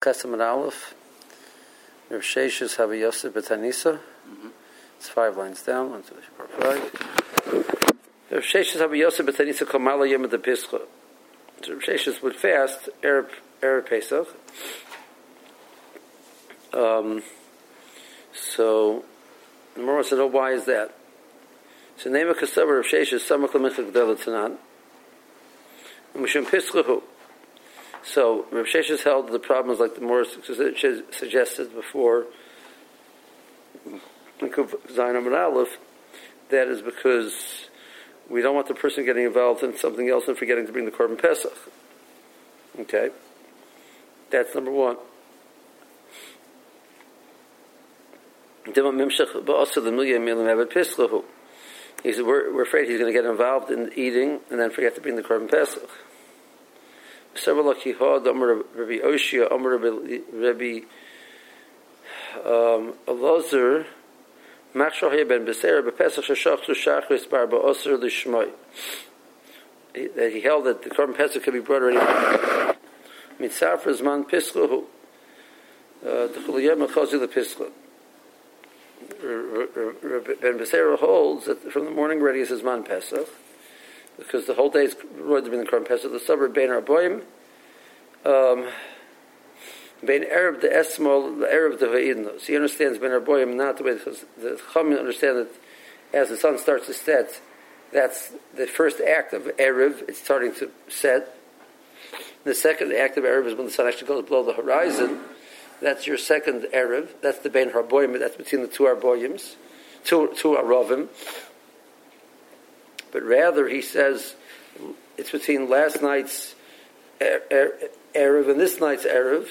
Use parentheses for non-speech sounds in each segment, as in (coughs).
And Aleph. Rav Sheshes have a Yosef Betanisa. It's five lines down. One, two, three, four, five. Rav Sheshes have a Yosef Betanisa Kamala Yom the Pischa. So Rav Sheshes would fast Arab Pesach. Um, so the Mormon said, "Oh, why is that?" So name a kasavar Rav Sheshes Samach Lemechak Delatanan. Mishum Pischahu. So Rav Sheshes held the problems like the more suggested before. That is because we don't want the person getting involved in something else and forgetting to bring the korban pesach. Okay, that's number one. He said, we're, we're afraid he's going to get involved in eating and then forget to bring the korban pesach. Rabbi Oshia, Amr Rabbi Elazar, ben Bepesach Shachris Bar. That he held that the korban pesach could be brought already. Mitzafra Zman Pisluhu. Uh, the Chuliyah Mechazi the Pisluhu. Ben Beseira holds that from the morning ready is man Pesach, because the whole day is in the Korban Pesach. The suburb Bein Arboim, um, Bein Arab the Esmol, the Arab the Va'idnos. He understands Bein Arboim not the way because the Chachamim understand that as the sun starts to set, that's the first act of Erev. It's starting to set. The second act of Erev is when the sun actually goes below the horizon. That's your second Erev. That's the Bein Harboim. That's between the two Arboims, two, two Arovim. But rather, he says it's between last night's er, er, Erev and this night's Erev.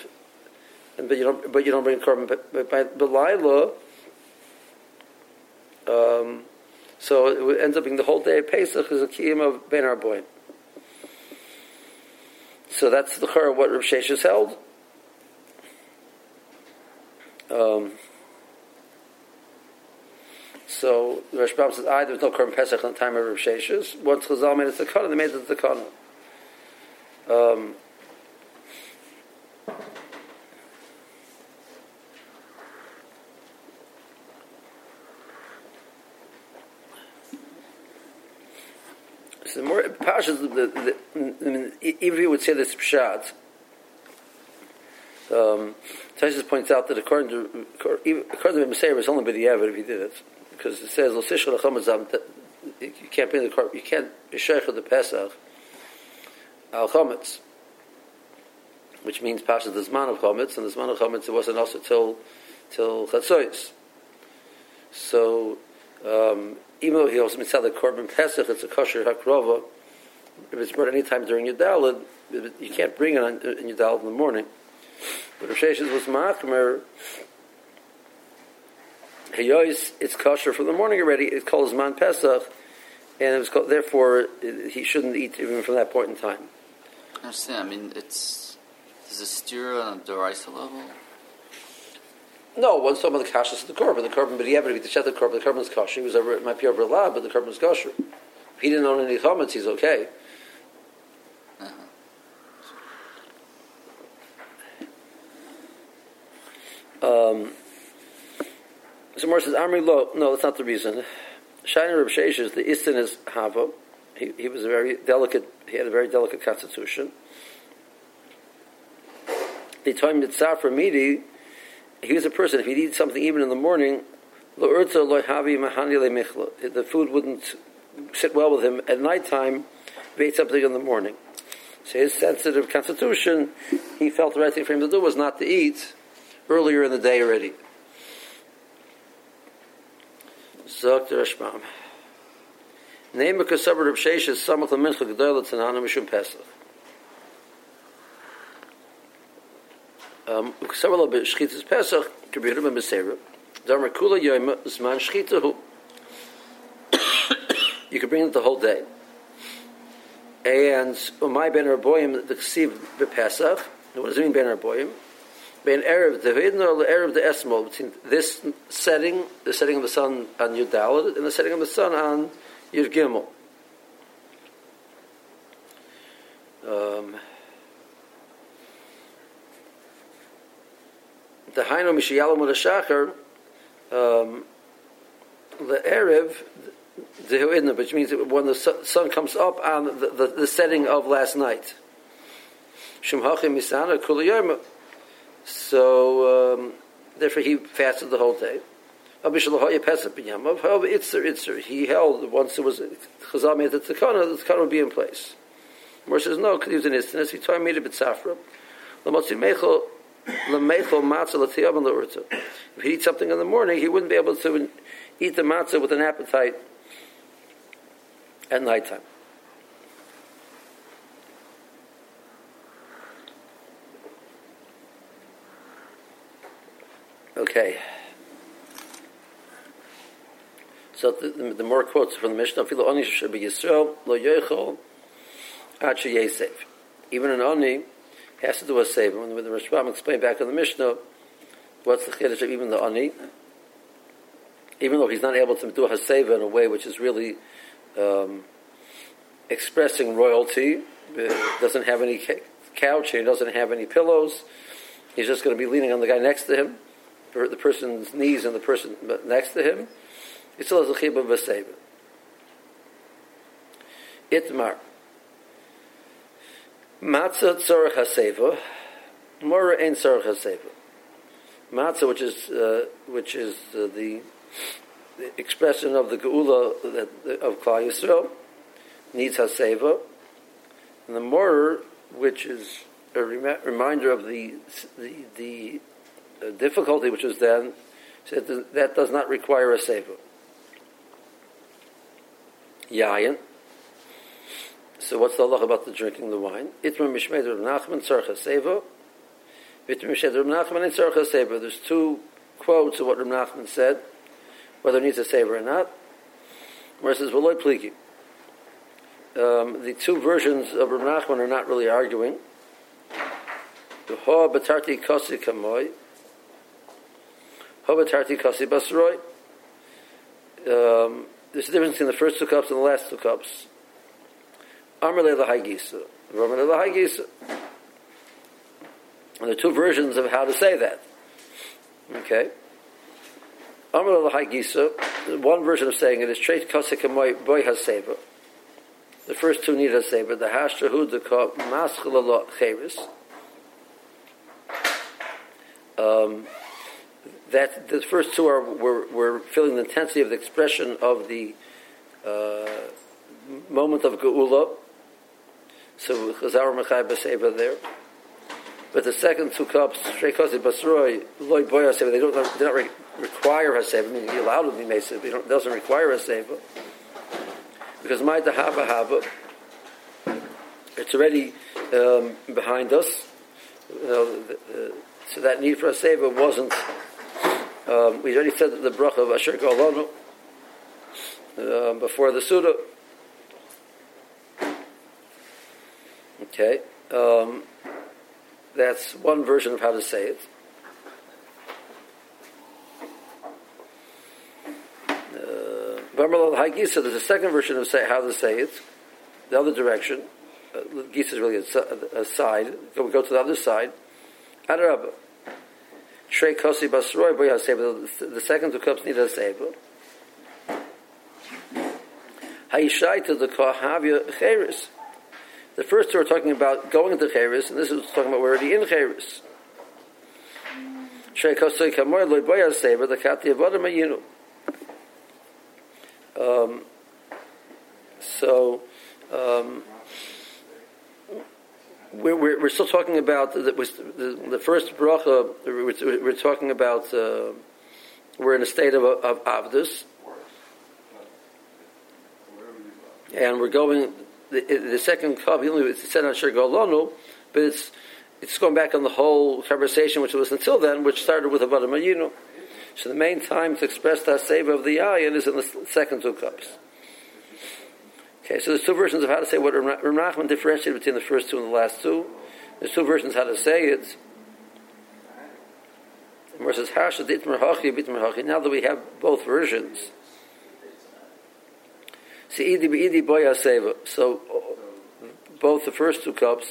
And, but you don't, but you don't bring korban. But, but by Belila, um, so it ends up being the whole day of Pesach is a kiyum of Ben Arboim. So that's the chor what Rav Sheshes held. Um, so the Rashbam says, "I there was no Korban Pesach in the time of Rav Sheshes. Once Chazal made it Takana, they made it Takana." Um, so the more Pashas, the, the, I mean, even if you would say this pshat, um, Tysus points out that according to according to Messiah, it's only b'diavad if he did it, because it says you can't bring the car, you can't b'sheich the Pesach al chametz, which means pasha the zman of chametz, and the zman of chametz it wasn't also till till chatzos. So um, even though he also mitzvah the korban Pesach, it's a kosher hakrova. If it's brought any time during your dalad, you can't bring it on, in your dalad in the morning. But Rosh Hashanah was machmer. Hayois, it's kosher from the morning already. It's called man Pesach, and it was called, therefore he shouldn't eat even from that point in time. I understand. I mean, it's is it steer on a derisa level? No, once some of the kashas of the korban, the korban, but he ever the the korban, the korban is kosher. He was over, it might be over a lot, but the korban was kosher. If he didn't own any chametz, he's okay. Um, so Mar says, Amri Lo, no, that's not the reason. Shiner of Sheshes, the Istin is Hava. He, he was a very delicate, he had a very delicate constitution. They told him that Safra Midi, he was a person, if he needed something even in the morning. The food wouldn't sit well with him. At nighttime, he ate something in the morning. So his sensitive constitution, he felt the right thing for him to do was not to eat earlier in the day already. Zok Rashbam. Name of Kasabar Reb Sheish is Samach Lamincha Gedoyla Tanana Mishum Pesach. Um, B'Shchitas Pesach Yoyma Zman. (coughs) You can bring it the whole day. And Umay Ben Arboyim the Ksiv B'Pesach. What does it mean Ben Arboyim? Ben Erev the Vidna Erev the Esmol between this setting, the setting of the sun on Yud and the setting of the sun on Yud. Um, the Haino Mishiyalom Shachar, um, the Erev, the which means when the sun comes up on the, the, the setting of last night. Misana So, um, therefore, he fasted the whole day. However, Itzer, Itzer, He held once it was Chazal made the tzakana, the tzakana would be in place. Mor says no, because he was an instance. He told me to b'tzafra. If he eats something in the morning, he wouldn't be able to eat the matzah with an appetite at nighttime. Okay. So the, the, the, more quotes from the Mishnah, "Filo oni should be Yisrael lo yochol ad yesef." Even an oni has to do a save. When the Rashbam explained back in the Mishnah, what's the chiddush of even the oni? Even though he's not able to do a haseva in a way which is really um, expressing royalty, uh, doesn't have any couch, he doesn't have any pillows. He's just going to be leaning on the guy next to him, the person's knees and the person next to him it still has a chibah v'seva. Itmar. Matzah tzorach haseva, mora ein tzorach haseva. Matzah, which is uh, which is uh, the, the, expression of the geula of Klal Yisrael, needs haseva, and the mora, which is a rem- reminder of the the, the difficulty which was then, said that, does not require a seva yayin. So what's the law about the drinking the wine? Itmer mishmed Rav Nachman tzarcha seva. Itmer mishmed Rav Nachman and tzarcha. There's two quotes of what Rav Nachman said, whether it needs a seva or not. Where it says v'loy pliki. Um, the two versions of Rav Nachman are not really arguing. The ha batarti kasi kamoy. Ha batarti kasi. Um, there's a difference between the first two cups and the last two cups. Amarle lahagisa. Amarle lahagisa. And there are two versions of how to say that. Okay. Amarle lahagisa. One version of saying it is treit kasik boy haseva. The first two need haseva. The hashtrahud the cup maschala cheris. Um, that the first two are were, were feeling the intensity of the expression of the uh, moment of Geula. So Chazar Mechai Baseva there. But the second two cups, Shreikosi Basroi, Loy Boy Haseva, they don't, they don't re- require Haseva, meaning he allowed to be Mesa, it doesn't require Haseva. Because my Dahava Hava, it's already um, behind us. You know, the, the, so that need for a saver wasn't um, we already said that the bracha of Asher Golonu um, before the Suda. Okay, um, that's one version of how to say it. Uh, Gisa, there's a second version of say, how to say it, the other direction. Uh, Gisa is really a, a side. We go to the other side. Adarabah. Shrei Kosi Basroy Boy HaSeba. The second two cups need HaSeba. Hayishai to the Kohavya Cheres. The first two are talking about going into Cheres, and this is talking about we're already in Cheres. Shrei Kosi Kamoy Loy Boy HaSeba, the Kati Avodah Mayinu. Um, we're, we're, still talking about the, the, the first bracha. We're, we're talking about uh, we're in a state of, of avdus, and we're going. The, the second cup, it's said on Shirgolonu, but it's it's going back on the whole conversation which was until then, which started with Avada Mayinu. So the main time to express that save of the ayin is in the second two cups. Okay, so there's two versions of how to say what Rav Nachman differentiated between the first two and the last two. There's two versions how to say it. Now that we have both versions. So both the first two cups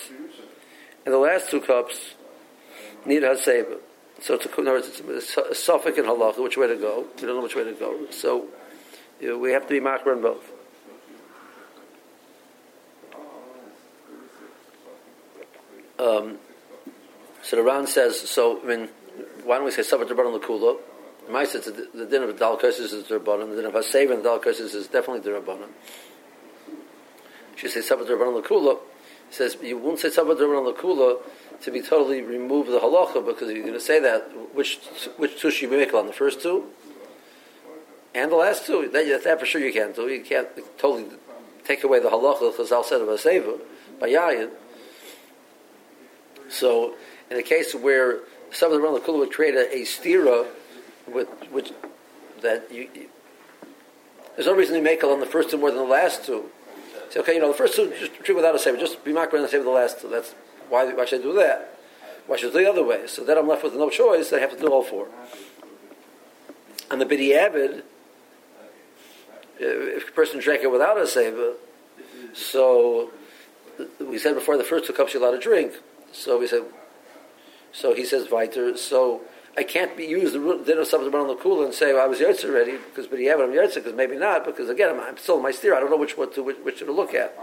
and the last two cups need Haseva. So it's a, words, it's a suffix and halacha, which way to go. We don't know which way to go. So you know, we have to be makar on both. Um, so the Ran says, so I mean, why don't we say Sabbat Rabban Lakula? The Mice says the, the din of Dal Kursis is Rabbanim, the din of Hasev and Dal Kursis is definitely the Rabbanim. She says Sabbat Rabban Lakula. Says you won't say Sabbat Rabban Lakula to be totally remove the halacha because if you're going to say that which which two should you make on the first two and the last two. That, that for sure you can't do. You can't totally take away the halacha Chazal said of a by yayin. So in a case where some of the Rambam would create a, a stira with which that you, you, there's no reason to make on the first two more than the last two. Say, okay, you know, the first two just treat without a saver, just be makar and the saver the last two. That's why, why should I do that? Why should I do the other way? So then I'm left with no choice. I have to do all four. And the bidi avid, if a person drank it without a saver, so we said before the first two cups you're allowed to drink. So we said, so he says Viter. So I can't be used the dinner something on the cool and say well, I was Yotze already because but yeah, I'm Yotze because maybe not because again I'm, I'm, still in my steer. I don't know which one to which, which to look at.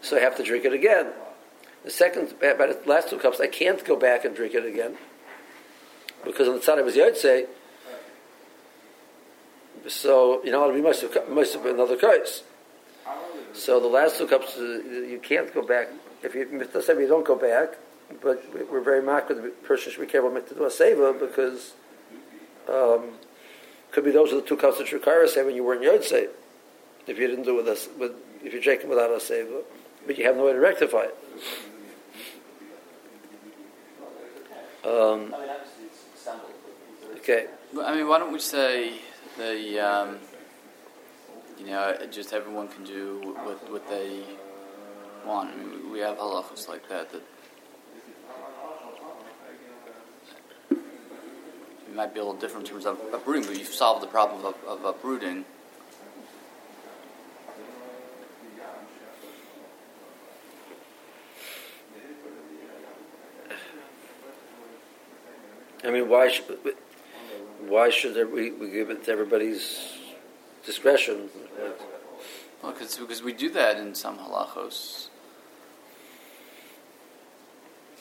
So I have to drink it again. The second, by the last two cups, I can't go back and drink it again because on the side I was Yotze. So you know, it must have must have been another case. So the last two cups, uh, you can't go back. If you, let's say you don't go back, but we're very marked with the person should be careful to do a seva because um, could be those are the two cups that require a seva when you weren't yotze. If you didn't do it with us, with, if you're drinking without a seva, but you have no way to rectify it. Um, okay. I mean, why don't we say the um, you know just everyone can do what, what they want. I mean, we have halachos like that that it might be a little different in terms of uprooting, but you've solved the problem of, of uprooting. I mean, why should why should there, we, we give it to everybody's discretion? Well, cause, because we do that in some halachos.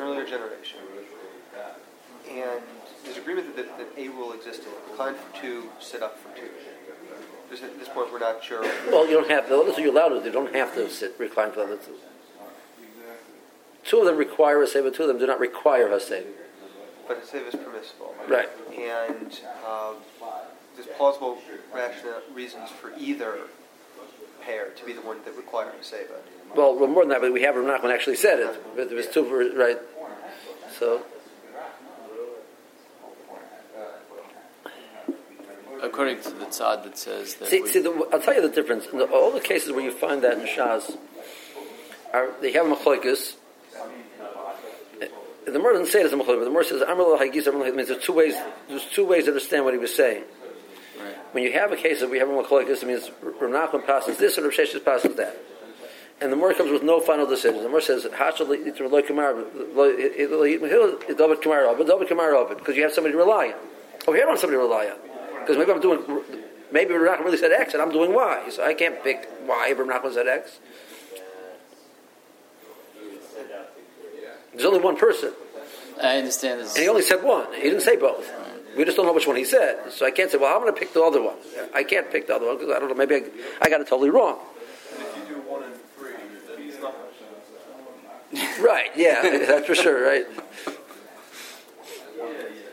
an earlier generation. And there's agreement that, that a rule existed. Recline for two, sit up for two. At this point, we're not sure. Well, you don't have the other two you're allowed to. You don't have to sit recline for the other two. Two of them require a save, two of them do not require a save. But a save is permissible. Right. And um, there's plausible rational reasons for either pair to be the one that require a save. Well, well, more than that, but we have Rav Nachman actually said it. But there was two, for- right? So, According to the tzad that says that see, see the, I'll tell you the difference. In the, all the cases where you find that in Shas, are, they have machlokes. The Mor doesn't say it as a machlokes, but the Mor says Amar Hagis Amar means there's two ways. There's two ways to understand what he was saying. right. When you have a case that we have a machlokes, it means Rav Nachman passes this or Rav Sheshes passes that. And the Mor comes with no final decision. The Mor says, "Hashal loy kamar, David kamar, David kamar because you have oh, somebody to rely on. Oh, here I don't have somebody to rely on because maybe I'm doing, maybe Rav really said X and I'm doing Y, so I can't pick Y if Rav said X. There's only one person, I understand this. and he only said one. He didn't say both. We just don't know which one he said, so I can't say, "Well, I'm going to pick the other one." I can't pick the other one because I don't know. Maybe I, I got it totally wrong. And if you do one and three, then it's not Right, yeah, that's for sure, right?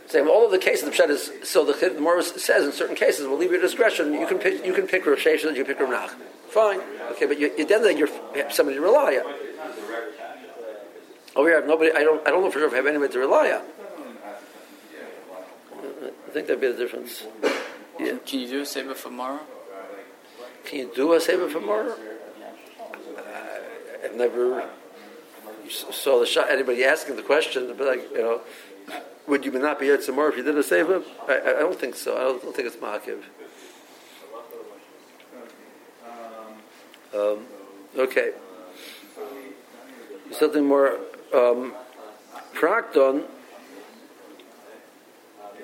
Saying all of the cases, the pshat is so the the Morris says in certain cases, we'll leave your discretion. You can pick, you can pick Rosh Hashanah, you can pick Rav Nach. Fine, okay, but you, you, then then you're you have somebody to rely on. Over here, I have nobody. I don't. I don't know for sure if I have anybody to rely on. I think that'd be the difference. Yeah. Can you do a Seba for Mara? Can you do a Seba for more? Uh, I've never s- saw the shot, anybody asking the question, but like, you know, would you not be here tomorrow if you didn't save him? I I don't think so. I don't, don't think it's Makiv. Um, okay. Something more. Um, Prakton,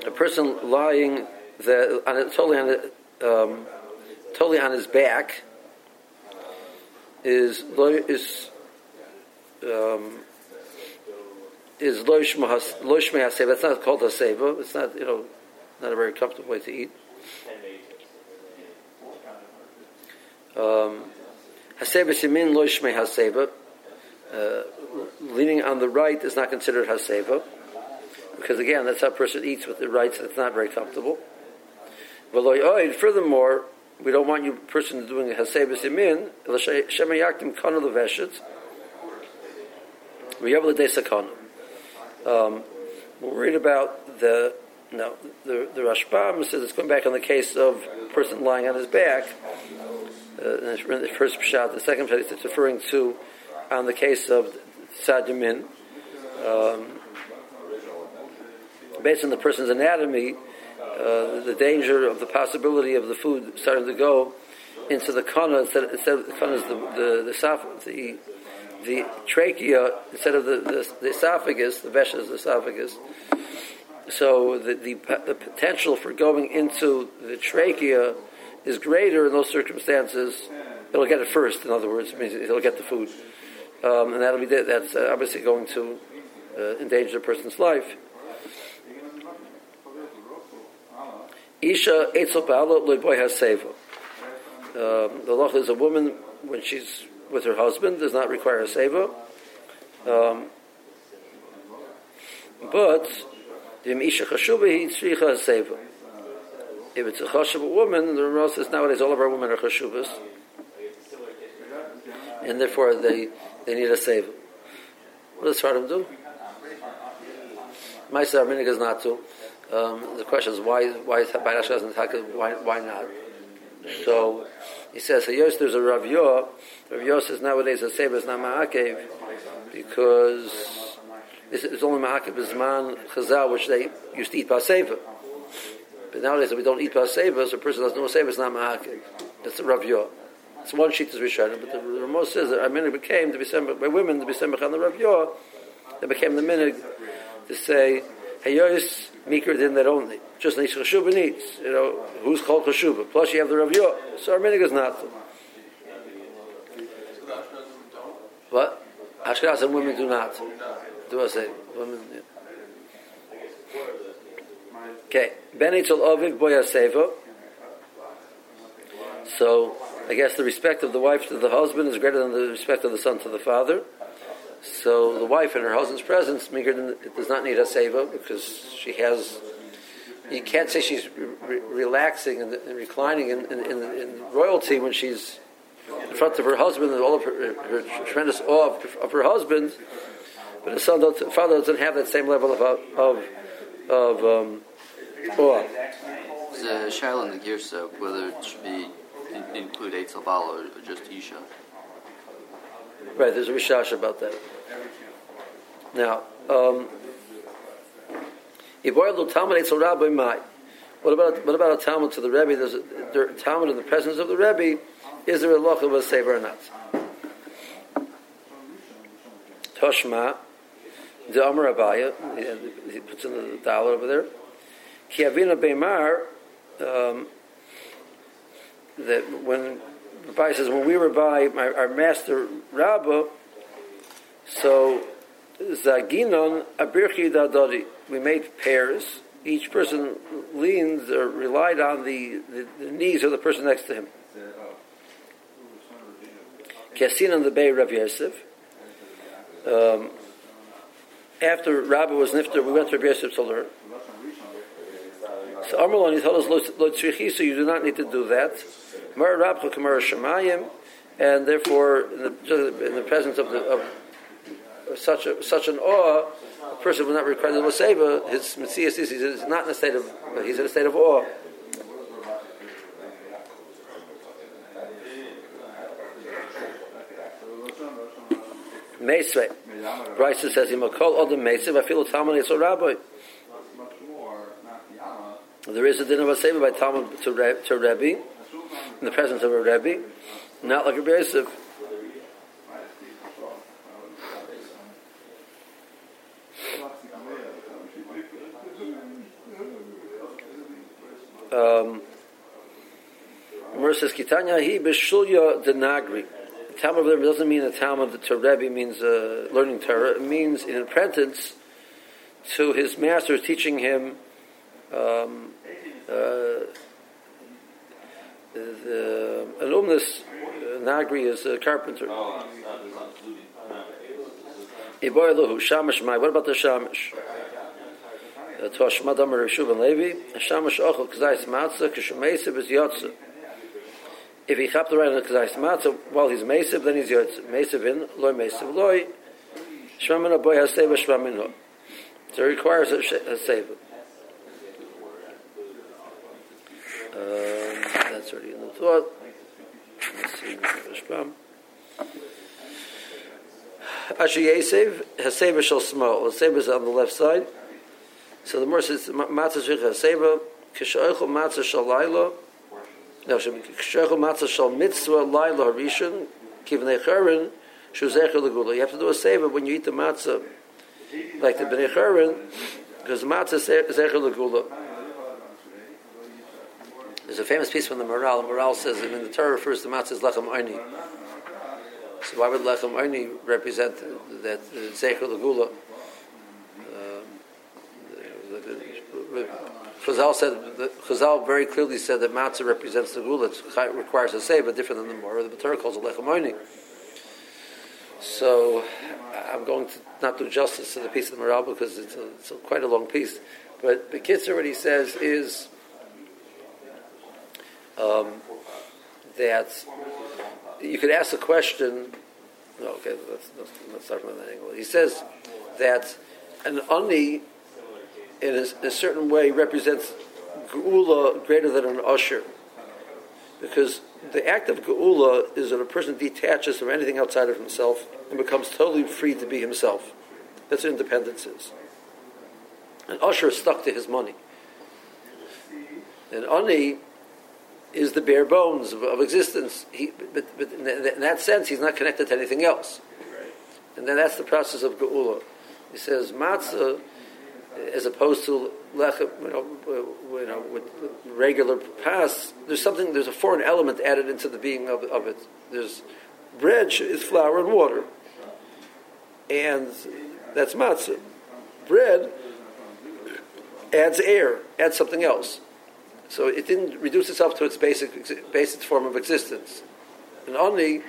a person lying the, on, totally on um, totally on his back is is um, is loish haseva. It's not called haseva. It's not you know not a very comfortable way to eat. Um, haseva simin loish haseva. Uh, leaning on the right is not considered haseva because again that's how a person eats with the right, so it's not very comfortable. Furthermore, we don't want you person doing a hasebes imin shema yaktim kana leveshet. We have the sakana. Um, we're worried about the no the the Rashbam says it's going back on the case of a person lying on his back. Uh, in the first shot, the second shot, it's referring to on the case of Sadimin. Um, based on the person's anatomy, uh, the danger of the possibility of the food starting to go into the kana instead, instead of the kana is the the the, the the trachea instead of the, the, the esophagus, the vesh is the esophagus. So the, the the potential for going into the trachea is greater in those circumstances. It'll get it first. In other words, it means it'll get the food, um, and that'll be that's uh, obviously going to uh, endanger the person's life. Isha etzel. Um, the law is a woman when she's with her husband does not require a seva. Um, but. If it's a chashuba woman, the Ramah says nowadays all of our women are chashubas, and therefore they they need a seva. What does Sephardim do? Ma'aser Minig is not to. Um, the question is why why is why why not? So he says Hayos there's a Raavyah. Rav Yor says nowadays a seva is not ma'akev because it's, only ma'akev man chazal which they used to eat paseva. But nowadays we don't eat paseva, so a person doesn't know seva is not ma'akev. That's the Raavyah. It's one sheet is Rishon, but the Ramos says that our minig became be sent by women be sent on the Raavyah. That became the minig to say Hayos Mikra did that only. Just Nish Chashuba needs. You know, who's called Chashuba? Plus you have the Raavyah. So our minig is not. What? Ashkenazim women do not. Do I say? Women, yeah. Okay. Ben Eitzel Oviv Boya Seva. So, I guess the respect of the wife to the husband is greater than the respect of the son to the father. So the wife in her husband's presence, it does not need a seva because she has. You can't say she's re- relaxing and, and reclining in, in, in, royalty when she's in front of her husband and all of her, her tremendous awe of, of, her husband. But the son, father doesn't have that same level of of, of um, awe. The Shaila in the Girsa, whether it should be in, include Eitzel Bala or just Isha. Right, there's a Rashash about that. Now, um, what about what about a Talmud to the Rebbe? There's a, a Talmud in the presence of the Rebbe. Is there a loch of a saver or not? Toshma, the Amar Abaya, he puts in the dollar over there. Kiavina Beimar, um, that when Rabbi says, when we were by my, our master Rabbah, so Zaginon Abirchi Dadodi, we made pairs. Each person leans or relied on the, the, the knees of the person next to him. Kasin on the Bay Rav Yosef. Um, after Rabbah was nifter, we went to Rav Yosef to learn. So Amalon, he told us, so you do not need to do that. Mar Rabcha Kamar Shemayim, and therefore, in the, in the presence of, the, of such a, such an awe, a person will not require the Waseva, his Messias is not in a state of, he's in a state of awe. Meisvei. Bryce says, "Imakol odem meisev, I feel a Talmud is a rabbi." There is a din of a seva by Talmud to, Re, to Rebbe, in the presence of a Rebbe, not like a Yosef. Um, says, Kitanya hi b'shulya denagri. The Talmud of Rebbe doesn't mean a Talmud to Rebbe means uh, learning Torah. It means an apprentice to his master teaching him um, uh, the alumnus uh, Nagri is a carpenter. Iboiluhu Shamash Mai. What about the Shamash? Uh, Toshmad Amar Rishuv and Levi. Shamash Ochel Kazais Matzah Kishameisiv is Yotze. If he chapped around in Kazais Matzah while he's Meisiv, then he's Yotze. Meisiv in, Loi Meisiv Loi. Shmamin Aboy Haseva Shmamin So it requires a, a Seva. answer. You know, thought. Rashbam. Asher Yesev, Haseba shall small. Haseba is on the left side. So the Morse says, Matzah Zvich Haseba, Kishoichu Matzah shall Laila, no, Kishoichu Matzah shall Mitzvah Laila Harishon, Kivnei Charen, Shuzecha Legula. You have to do a save when you eat the Matzah, like the Bnei Charen, because Matzah Zecha Legula. There's a famous piece from the Maharal. The Maharal says that in the Torah refers to matzah as lechem arni. So why would lechem arni represent that uh, zecher legula? Um, Chazal said Chazal very clearly said that matzah represents the gula. It requires a say, but different than the Torah. The Torah calls it lechem arni. So I'm going to not do justice to the piece of the Maharal because it's, a, it's a quite a long piece. But the Kitzur, what he says is um, that you could ask a question. No, okay, let's, let's, start from that angle. He says that an ani, in a, a certain way, represents geula greater than an usher, because the act of geula is that a person detaches from anything outside of himself and becomes totally free to be himself. That's what independence is. An usher is stuck to his money. An ani is the bare bones of, of existence. He, but, but in, in, that sense, he's not connected to anything else. And then that's the process of geula. He says matzah, as opposed to lechem, you know, you know with, regular pas, there's something, there's a foreign element added into the being of, of it. There's bread is flour and water, and that's matzah. Bread adds air, adds something else. So it didn't reduce itself to its basic basic form of existence. And only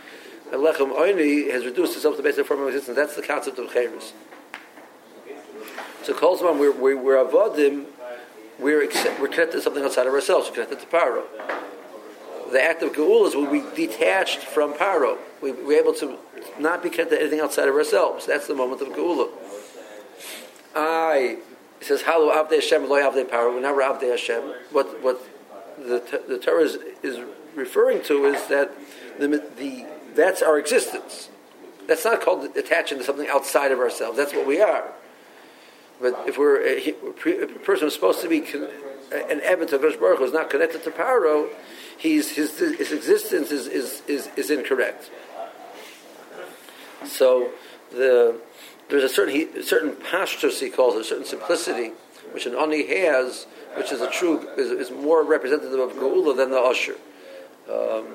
lechem only has reduced itself to basic form of existence. That's the concept of cheres. So Kolzman, we're, we're, we're avodim, we're, we're connected to something outside of ourselves. We're connected to paro. The act of geul is when we detached from paro. We, we're able to not be connected to anything outside of ourselves. That's the moment of geula. I it says, "Halu Avdei Hashem, Lo Avdei Power." Whenever Avdei Hashem, what what the the Torah is, is referring to is that the, the that's our existence. That's not called attaching to something outside of ourselves. That's what we are. But if we're a, a person who's supposed to be an Eben to Baruch Hu is not connected to Paro, he's his his existence is is is, is incorrect. So the there's a certain he, certain pastures he calls it, a certain simplicity, which an ani has, which is a true is, is more representative of geula than the usher. Um,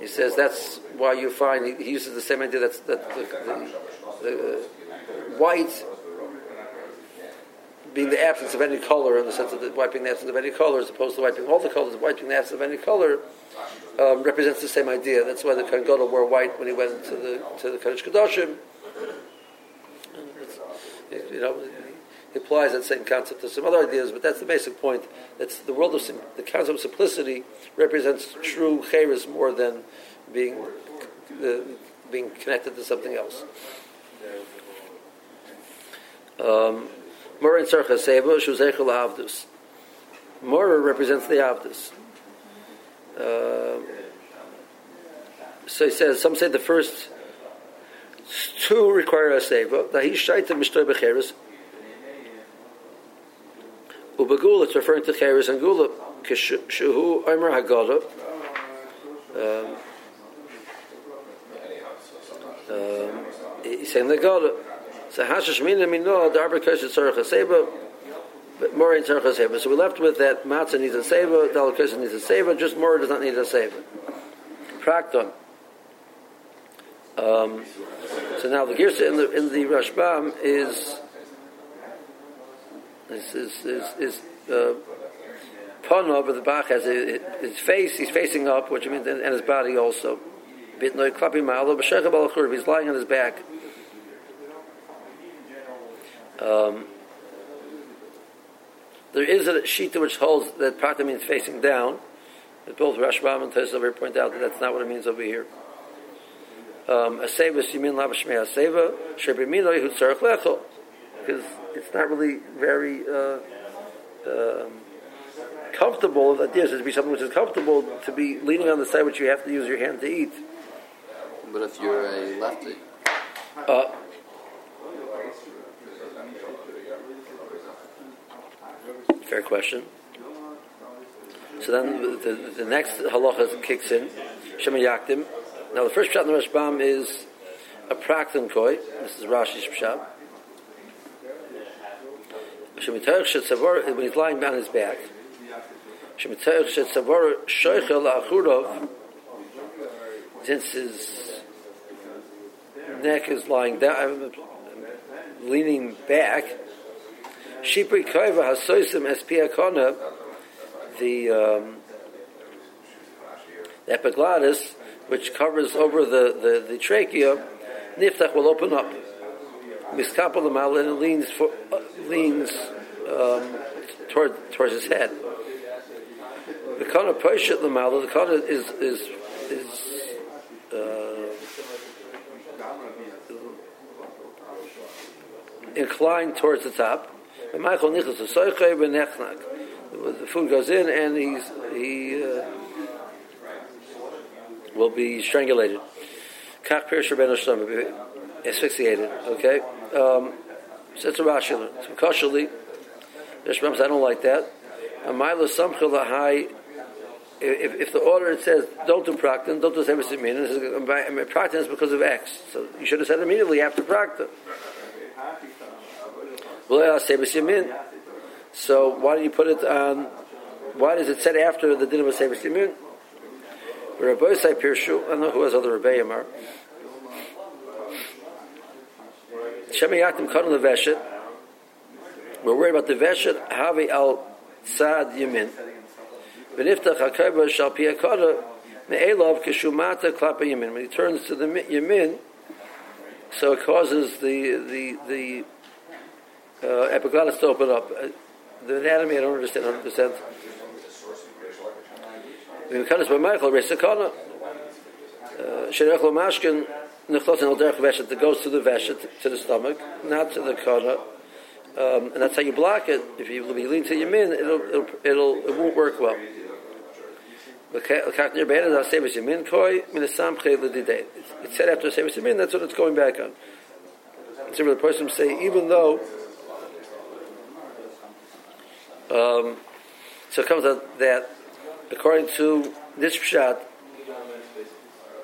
he says that's why you find he, uses the same idea that's that the, the, the uh, white being the absence of any color in the sense of the wiping the absence of any color as opposed to wiping all the colors, wiping the absence of any color um, represents the same idea. That's why the Kohen wore white when he went to the to the Kodesh Kedoshim you know, applies that same concept to some other ideas, but that's the basic point. That's the world of sim- the concept of simplicity represents true cheres more than being uh, being connected to something else. Um, Shuzeichel Avdus. Mora represents the Avdus. Uh, so he says, some say the first two require a Seba. That he's shaita Mishtoi Becheres. Ubagula, it's referring to Cheres and Gula. Kishu Omer Haggadah. Um, um, he's saying the Gada. So Hashish Mina Mino, Darba Keshet Tzarech HaSeba, but more in Tzarech HaSeba. So we're left with that Matzah needs a Seba, Dal needs a Seba, just more does not need a Seba. Prakton. Um, so now the Girsa in the, in the Rashbam is is is is, is uh, but the Bach has his face, he's facing up, which means, and, his body also. He's lying on his back. Um, there is a shita which holds that prata means facing down. But both Rashbam and Tosafot point out that that's not what it means over here. Um, a seva simin labashmei a seva shebiminoi hu tzarech lecho because it's not really very uh, um, comfortable. The idea is to be something which is comfortable to be leaning on the side which you have to use your hand to eat. But if you're a lefty, Uh, fair question. So then the, the, the next halacha kicks in. Shema Yaktim. Now the first pshat in the Rashbam is a prakton koi. This is Rashi's pshat. When he's lying down on his back. Since his neck is lying down, leaning back. Shipri koiva hasoisim espiakona, the um, the epiglottis, which covers over the, the, the trachea, niftach will open up. Miskapel the and it leans for, uh, leans um, toward towards his head. The kana poshet the the kana is is is uh, inclined towards the top. And Michael. The food goes in and he's he uh, will be strangulated. Kach Pirish Rabbeinu Shlomo asphyxiated. Okay, um, so it's a rational. A kosherly. There's I don't like that. A samchil lahai. If, if the order says don't do prakton, don't do sevasim prakton is because of X. So you should have said immediately after prakton. So why do you put it on? Why does it said after the din of a Rabbi say Pirshu. I don't know who has other Rebbeim are. Shemayatim kadon leveshet. We're worried about the veshet havi al sad yamin. V'niftach hakayba shal piyakada me'elav kishumata klapa yamin. When he turns to the yamin, so it causes the the the uh, epiglottis to open up. Uh, the anatomy I don't understand 100. percent V'mekanis b'Michael resakana shenechlo mashkin nechlos al derech veshet that goes to the veshet to the stomach, not to the kana. Um, and that's how you block it. If you lean to your min, it'll, it'll, it'll, it won't work well. It said after Sevis Yamin, that's what it's going back on. So the person say, even though um, so it comes out that according to this pshat,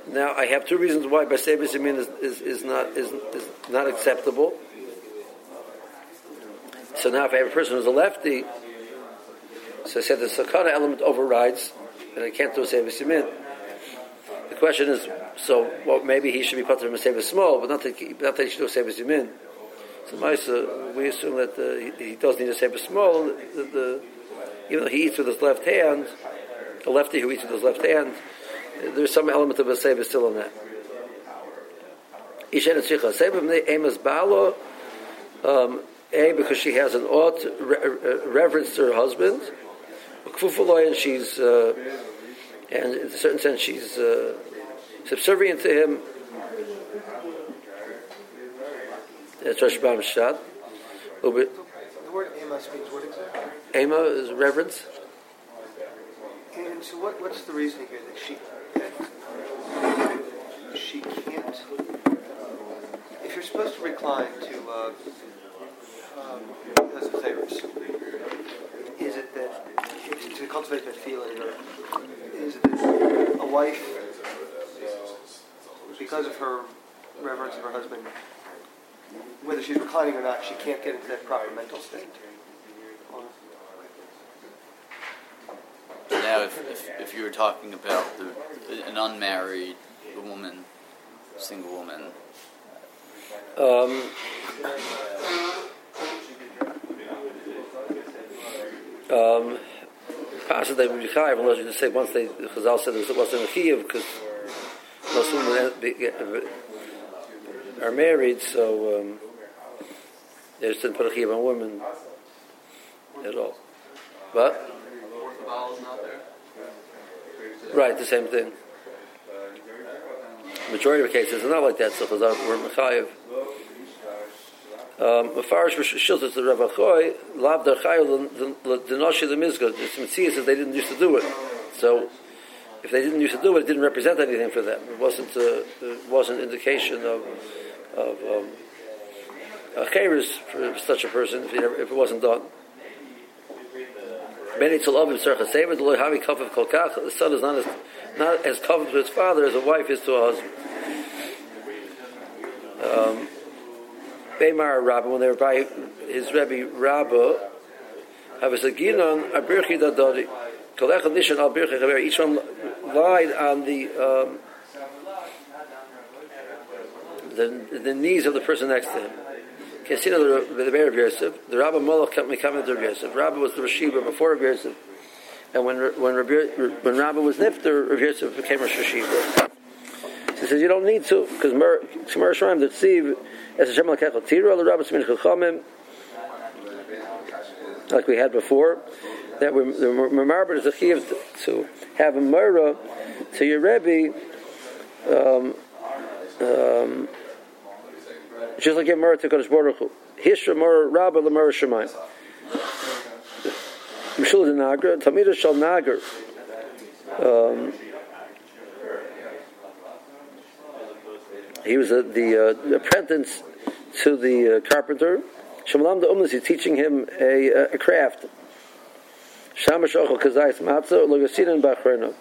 now I have two reasons why Basevis Yamin is, is, is, not, is, is not acceptable. So now if I have a person who's a lefty, so I said the sakana element overrides, and I can't do Sevis Yamin. The question is, so well, maybe he should be part of Sevis small, but not that, not that he should do Sevis Yamin. So Maisa, we assume that uh, he, he, does need a Sefer small. The, the, even though he eats with his left hand, a lefty who eats with his left hand, there's some element of a Sefer still in that. Ishen Tzricha Sefer Emas Balo, um, A, because she has an ought re- reverence to her husband, and she's, uh, and in a certain sense, she's uh, subservient to him. That's Rosh Bam Shat. The word amos means what exactly? Ema is reverence. And so what, what's the reasoning here that she, that she can't, if you're supposed to recline to, uh, um, as a chayrus, is it that, to cultivate that feeling, or is it that a wife, because of her reverence of her husband, whether she's reclining or not, she can't get into that proper mental state? Now, if, if, if you were talking about the, an unmarried woman, single woman, Um, um, Pasha they would be chayiv unless you just say once they Chazal said it wasn't a chiyuv because most women are married, so um, they just didn't put a on women at all. But Right, the same thing. Majority of cases are not like that. So Chazal were mechayiv. Um, Mefarish Shiltas the Rav Achoy, Lav Dar Chayil Denoshi the Mizgah. It's Mitzvah says they didn't used to do it. So if they didn't used to do it, it didn't represent anything for them. It wasn't a, it wasn't indication of of um, a for such a person if it wasn't done. Beni Tzalavim Tzarcha Seva Deloy Havi Kafav Kolkach. The son is not as not as covered to his father as a wife is to a husband. Um, Beimar Rabba, when they were by his Rebbe Rabba, have a Saginon, a Birchi Dadodi. Kolech Nishan al Birchi Chaver. Each one lied on the, um, the the knees of the person next to him. Kesina the the Bear of Yosef, the Rabba Moloch kept me coming to Rabbi Yosef. Rabba was the Rashiva before Rabbi Yosef. And when when Rabbi, when Rabba was Nifter, Rabbi Yosef became Rosh Yeshiva. He says you don't need to because Shemar Shraim the Tziv as a Shemal Kechel Tira the Rabbi Smin Chachamim like we had before that we the Marbar is a chiv to have a Mara to your Rebbe um, um, just like a to Kodesh Baruch Hu. Hishra Mara Rabba Lamara Shemayim. Mishul de Nagra, Tamida Shal Nagar. Um, he was a, the uh, apprentice to the uh, carpenter. Shemalam the Umlas, he's teaching him a, a craft. Shamash Ochel Kazayis Matzah, Logasinan Bachrena.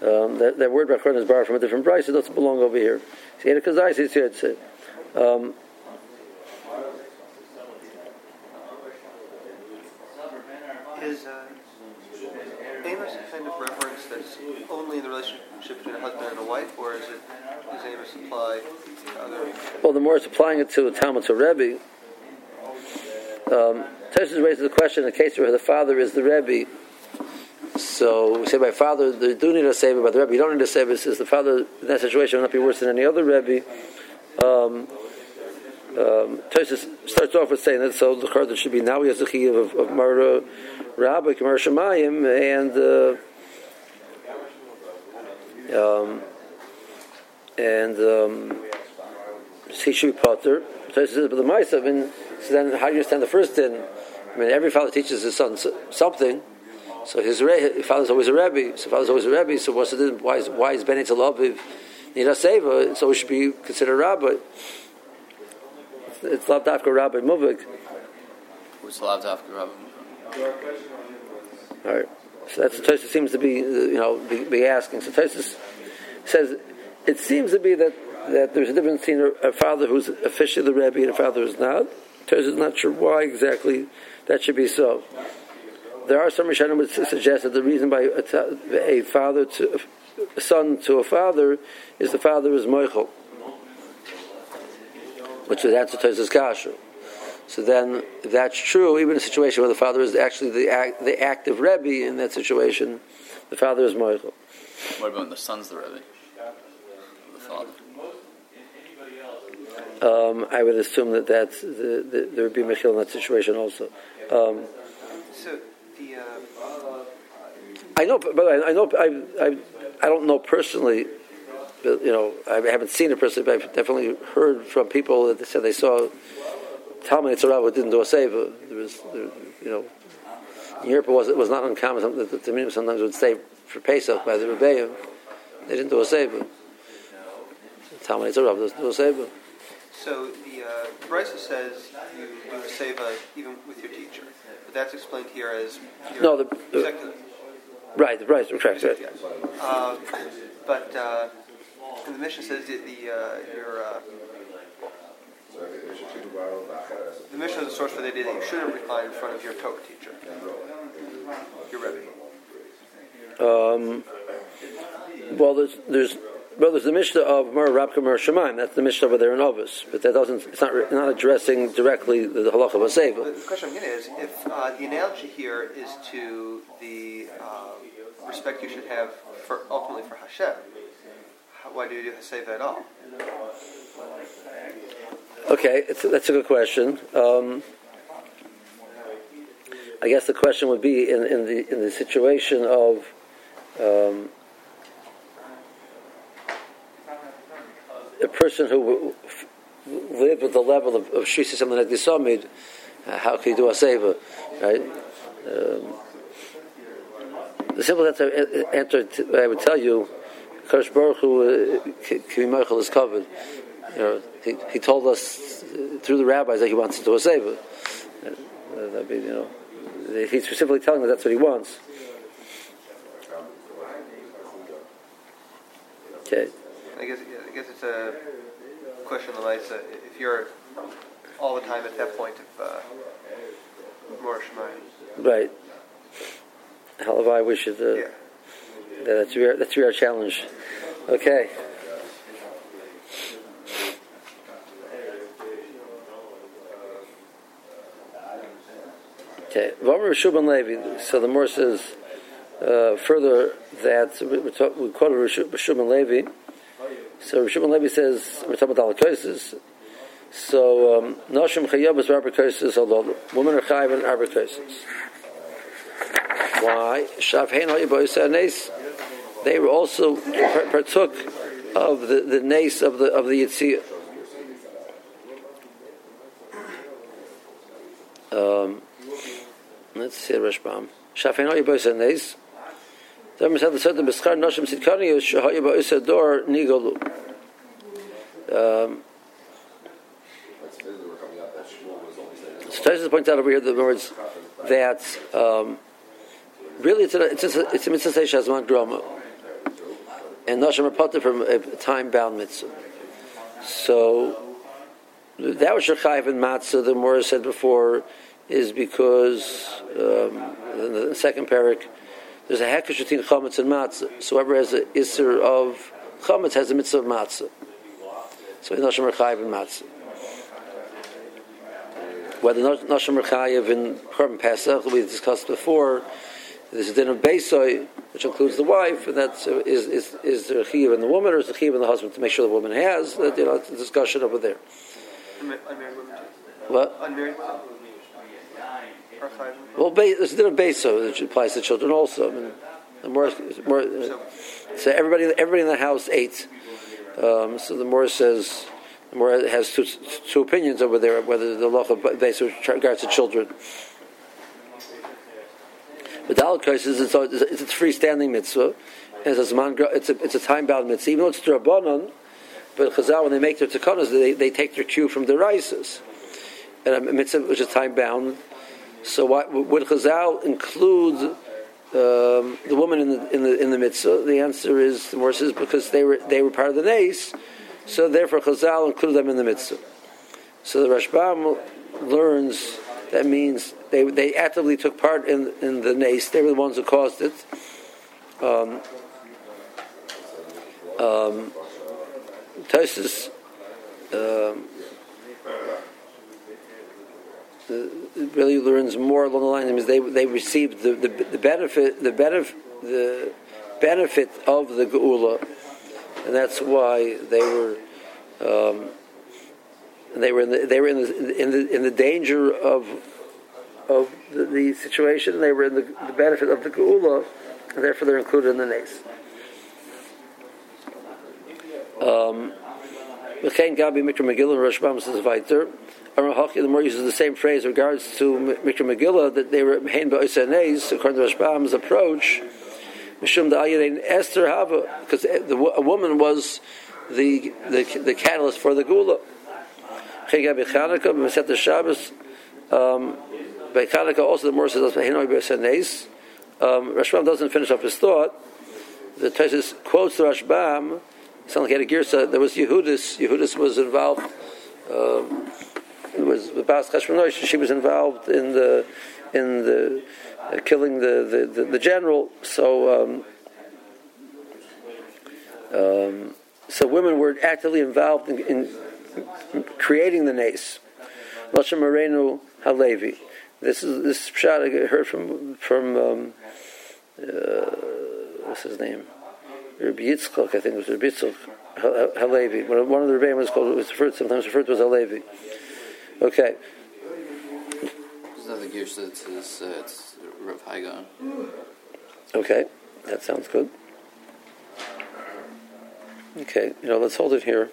Um, that, that word Bachrena is borrowed from a different price, it doesn't belong over here. See, a Kazayis is here, it's it. Um, Is uh, Amos a kind of reference that's only in the relationship between a husband and a wife, or is it does Amos apply to other? Well, the more it's applying it to a Talmud to Rebbe, um, raises the question in the case where the father is the Rebbe. So we say by father, they do need a savior, but the Rebbe, you don't need a savior. Says the father in that situation will not be worse than any other Rebbe. Um, um, Toshis starts off with saying that so the card should be now he has the chiyuv of, of Mara Rabbi Kamar Shemayim and. Uh, um, and um, potter. He says, but the Ma'asav, and so then how do you understand the first din? I mean, every father teaches his son something. So his, re- his father's always a rebbe. So father's always a rebbe. So what's the din? Why is why is Talaviv need a seva? So it should be considered a rabbi. It's not after rabbi muvik. who's to after Rabbi? All right. So that's what Tosis seems to be, you know, be, be asking. So Tosis says it seems to be that, that there's a difference between a, a father who's officially the Rebbe and a father who's not. Tosis is not sure why exactly that should be so. There are some Rishonim would suggest that the reason by a, a father to a son to a father is the father is Moichel, which is that's a Tosis kasher. So then, that's true, even in a situation where the father is actually the act, the active Rebbe in that situation, the father is Moichel. What about when the son's the Rebbe? The father. Um, I would assume that that's the, the, there would be Michil in that situation also. Um, So the uh, I know, but I, I know I, I I don't know personally. But, you know, I haven't seen it personally, but I've definitely heard from people that they said they saw Talmud Yitzharav didn't do a seva. There was, there, you know, in Europe it was, it was not uncommon that the Tamim sometimes would stay for Pesach by the Rebbeim. They didn't do a seva. Talmud Yitzharav doesn't do a seva. So the uh, Brisa says you do a seva even with your teacher, that's explained here as No, the- right the- executive. Right, right, correct. right. Yes. Uh, but uh, the mission says that the uh, your uh, the mission is a source for the idea that you shouldn't recline in front of your Torah teacher, your Rebbe. Um, well, there's, there's well, there's the Mishnah of Mer Rabka Mer Shemaim. That's the Mishnah over there in Ovis, but that doesn't. It's not not addressing directly the, halacha of a the question I'm getting is if uh, the analogy here is to the uh, respect you should have for ultimately for Hashem, how, why do you do Haseva at all? Okay, it's, that's a good question. Um, I guess the question would be in, in the in the situation of um, a person who lived with the level of, of Shisa Samad Samid, uh, how can you do a seva, right? Um, the simple answer, I would tell you, Kodesh Baruch Hu, uh, is covered. You know, he, he told us through the rabbis that he wants to do a seva. Uh, be, you know, he's specifically telling us that's what he wants. Okay. I guess I guess it's a question of Lisa. If you're all the time at that point of uh, Mor Shemayim, Right. Halavai, we should. Uh, yeah. that- That's your that's your challenge. Okay. Okay. Vamar Shuban Levi. So the more says uh, further that we, we, talk, we quoted Shuban Levi. So Shuban Levi says we're talking about alakosis. So um, Noshim Chayabas Arbikosis, although women are chayiv and arbikosis. Why? Shavhein Hayabois Nes. They were also partook of the, the nace of the of the Yitzhak. Um, let's see, Rashbam. Shafein Hayabois Nes. Then we said the certain Beskar Noshim Sitkani is Shahayabois Dor Nigolu. Um, so Tyson points out over here the words that um, really it's a it's a, it's mitzvah shazman groma, and nashim are from a time bound mitzvah. So that was shechayv and matzah. The Morah said before is because um, the second parak there's a hekesh between chametz and matzah. So whoever has a iser of chametz has a mitzvah of matzah. So nashim are chayv and matzah. Whether nashim are chayiv in Korban Pesach, we discussed before. There's a din of Beisoi, which includes the wife, and that's uh, is is is there a chiyuv in the woman or is the in the husband to make sure the woman has? That you know, it's a discussion over there. Unma- Unmarried women. What? Unmarried women. Well, there's a din of Beisoi which applies to children also. I mean, the more, more So so everybody everybody in the house ate. Um, so the more says the more has two, two opinions over there whether the law of Beisoi regards to children. But Dalal Kaisis, it's, a- it's a freestanding mitzvah. It's a, it's a, it's a time bound mitzvah, even though it's Drabanan. But Chazal, when they make their takanas, they, they take their cue from the Rises. And a mitzvah which is time bound. So why, would Chazal include um, the woman in the, in the in the mitzvah? The answer is the more is because they were they were part of the nace, so therefore Chazal included them in the mitzvah. So the Rashbam learns that means they they actively took part in in the nace. They were the ones who caused it. Um, um, Tosis, um, uh, really learns more along the line is they they received the, the, the benefit the benefit the benefit of the geula, and that's why they were um, they were in the, they were in the in the in the danger of of the, the situation. They were in the, the benefit of the geula, and therefore they're included in the nace. Um, V'chein Gabi Mikra Megillah Rashbam says weiter. The more uses the same phrase in regards to Mikra Megillah that they were Hein Ba'osanes, according to Rashbam's approach. Mishum Da'ayin Esther Hava, because a woman was the, the, the catalyst for the geula. Chegabi Chanukah, Maset Shabbos, um, by Chanukah also the more says Hein Ba'osanes. Um, Rashbam doesn't finish up his thought. The Tesis quotes the Rashbam. It sounds like he had a girsa. There was Yehudis. Yehudis was involved. Um, it was the Bas Cheshbon She was involved in the in the uh, killing the, the, the, the, general. So um, um, so women were actively involved in, in creating the nace. Lashon Moreno Halevi. This is this shot I heard from from um, uh, what's his name, Rabbi Yitzchak. I think it was Rabbi Yitzchak Halevi. One of the Rebbeim was called was referred, sometimes referred to as Halevi. Okay. There's another gear that says uh, it's Rav Hai Gaon. Okay, that sounds good. Okay, you know, let's hold it here.